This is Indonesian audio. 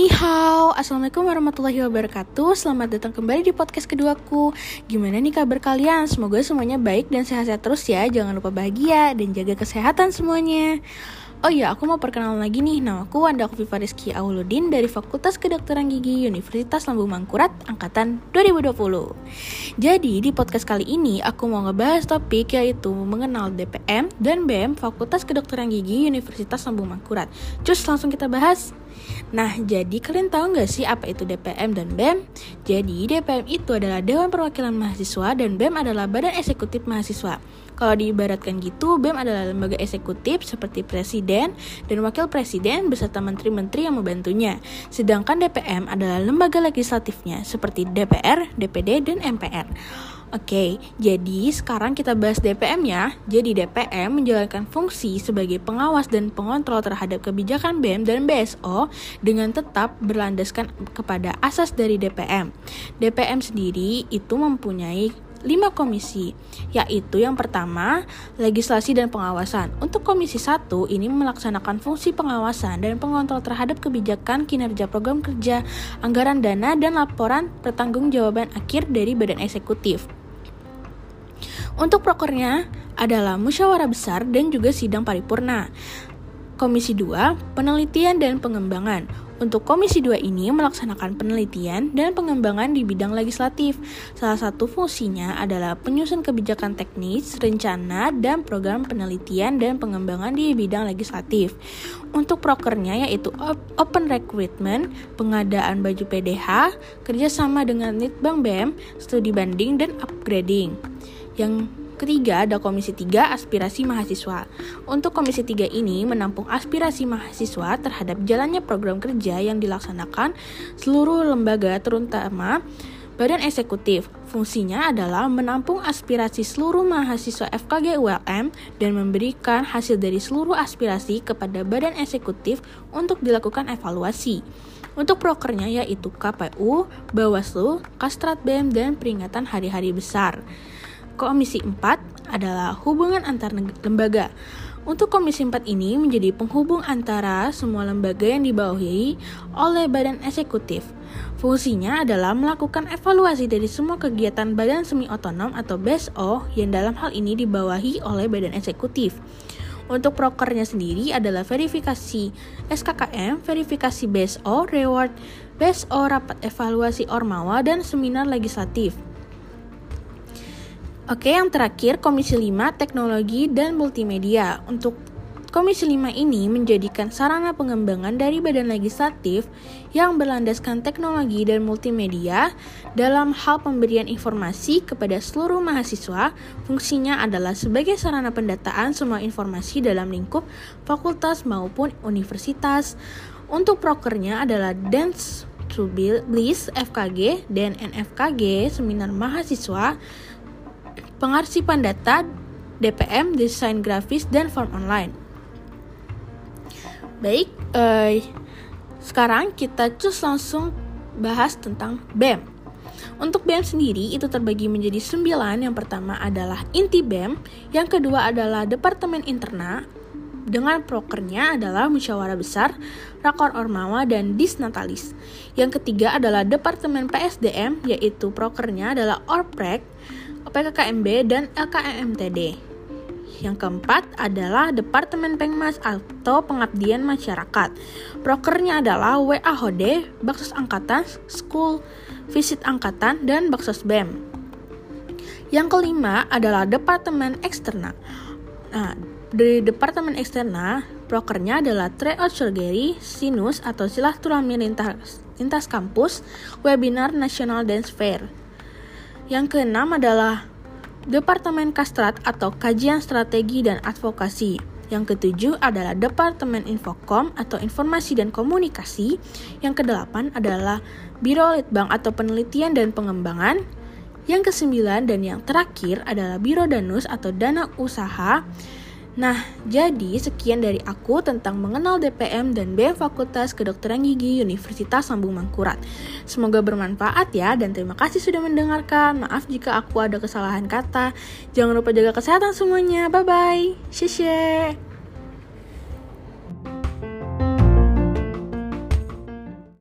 Ni hao, Assalamualaikum warahmatullahi wabarakatuh. Selamat datang kembali di podcast keduaku. Gimana nih kabar kalian? Semoga semuanya baik dan sehat-sehat terus ya. Jangan lupa bahagia dan jaga kesehatan semuanya Oh iya, aku mau perkenalan lagi nih. Nama aku Wanda Kofifa Rizky Auludin dari Fakultas Kedokteran Gigi Universitas Lambung Mangkurat Angkatan 2020. Jadi, di podcast kali ini aku mau ngebahas topik yaitu mengenal DPM dan BEM Fakultas Kedokteran Gigi Universitas Lambung Mangkurat. Cus, langsung kita bahas. Nah, jadi kalian tahu nggak sih apa itu DPM dan BEM? Jadi, DPM itu adalah Dewan Perwakilan Mahasiswa dan BEM adalah Badan Eksekutif Mahasiswa. Kalau diibaratkan gitu, BEM adalah lembaga eksekutif seperti presiden dan wakil presiden beserta menteri-menteri yang membantunya. Sedangkan DPM adalah lembaga legislatifnya seperti DPR, DPD, dan MPR. Oke, jadi sekarang kita bahas DPM ya. Jadi DPM menjalankan fungsi sebagai pengawas dan pengontrol terhadap kebijakan BEM dan BSO dengan tetap berlandaskan kepada asas dari DPM. DPM sendiri itu mempunyai lima komisi, yaitu yang pertama, legislasi dan pengawasan. Untuk komisi satu ini melaksanakan fungsi pengawasan dan pengontrol terhadap kebijakan kinerja program kerja, anggaran dana, dan laporan pertanggungjawaban akhir dari badan eksekutif. Untuk prokernya adalah musyawarah besar dan juga sidang paripurna. Komisi 2, penelitian dan pengembangan. Untuk Komisi 2 ini melaksanakan penelitian dan pengembangan di bidang legislatif. Salah satu fungsinya adalah penyusun kebijakan teknis, rencana, dan program penelitian dan pengembangan di bidang legislatif. Untuk prokernya yaitu open recruitment, pengadaan baju PDH, kerjasama dengan Litbang BEM, studi banding, dan upgrading. Yang Ketiga, ada Komisi 3 Aspirasi Mahasiswa. Untuk Komisi 3 ini menampung aspirasi mahasiswa terhadap jalannya program kerja yang dilaksanakan seluruh lembaga terutama Badan Eksekutif. Fungsinya adalah menampung aspirasi seluruh mahasiswa FKG ULM dan memberikan hasil dari seluruh aspirasi kepada Badan Eksekutif untuk dilakukan evaluasi. Untuk prokernya yaitu KPU, Bawaslu, Kastrat BEM, dan peringatan hari-hari besar. Komisi 4 adalah hubungan antar lembaga. Untuk Komisi 4 ini menjadi penghubung antara semua lembaga yang dibawahi oleh Badan Eksekutif. Fungsinya adalah melakukan evaluasi dari semua kegiatan Badan Semi Otonom atau BSO yang dalam hal ini dibawahi oleh Badan Eksekutif. Untuk prokernya sendiri adalah verifikasi SKKM, verifikasi BSO, reward BSO, rapat evaluasi Ormawa, dan seminar legislatif. Oke, yang terakhir Komisi 5 Teknologi dan Multimedia. Untuk Komisi 5 ini menjadikan sarana pengembangan dari badan legislatif yang berlandaskan teknologi dan multimedia dalam hal pemberian informasi kepada seluruh mahasiswa. Fungsinya adalah sebagai sarana pendataan semua informasi dalam lingkup fakultas maupun universitas. Untuk prokernya adalah Dance to Bliss FKG dan NFKG Seminar Mahasiswa pengarsipan data, DPM, desain grafis, dan form online. Baik, eh, sekarang kita cus langsung bahas tentang BEM. Untuk BEM sendiri itu terbagi menjadi sembilan. Yang pertama adalah inti BEM, yang kedua adalah Departemen Interna, dengan prokernya adalah musyawarah besar, rakor ormawa, dan disnatalis. Yang ketiga adalah Departemen PSDM, yaitu prokernya adalah Orprek, PKKMB, dan LKMTD. Yang keempat adalah Departemen Pengmas atau Pengabdian Masyarakat. Prokernya adalah WAHD, Baksos Angkatan, School Visit Angkatan, dan Baksos BEM. Yang kelima adalah Departemen Eksternal. Nah, dari Departemen Eksternal, prokernya adalah Tryout Surgery, Sinus atau Silaturahmi Lintas, Lintas Kampus, Webinar Nasional Dance Fair. Yang keenam adalah Departemen Kastrat atau Kajian Strategi dan Advokasi. Yang ketujuh adalah Departemen Infokom atau Informasi dan Komunikasi. Yang kedelapan adalah Biro Litbang atau Penelitian dan Pengembangan. Yang kesembilan dan yang terakhir adalah Biro Danus atau Dana Usaha. Nah, jadi sekian dari aku tentang mengenal DPM dan BM Fakultas Kedokteran Gigi Universitas Lambung Mangkurat. Semoga bermanfaat ya dan terima kasih sudah mendengarkan. Maaf jika aku ada kesalahan kata. Jangan lupa jaga kesehatan semuanya. Bye bye. Xie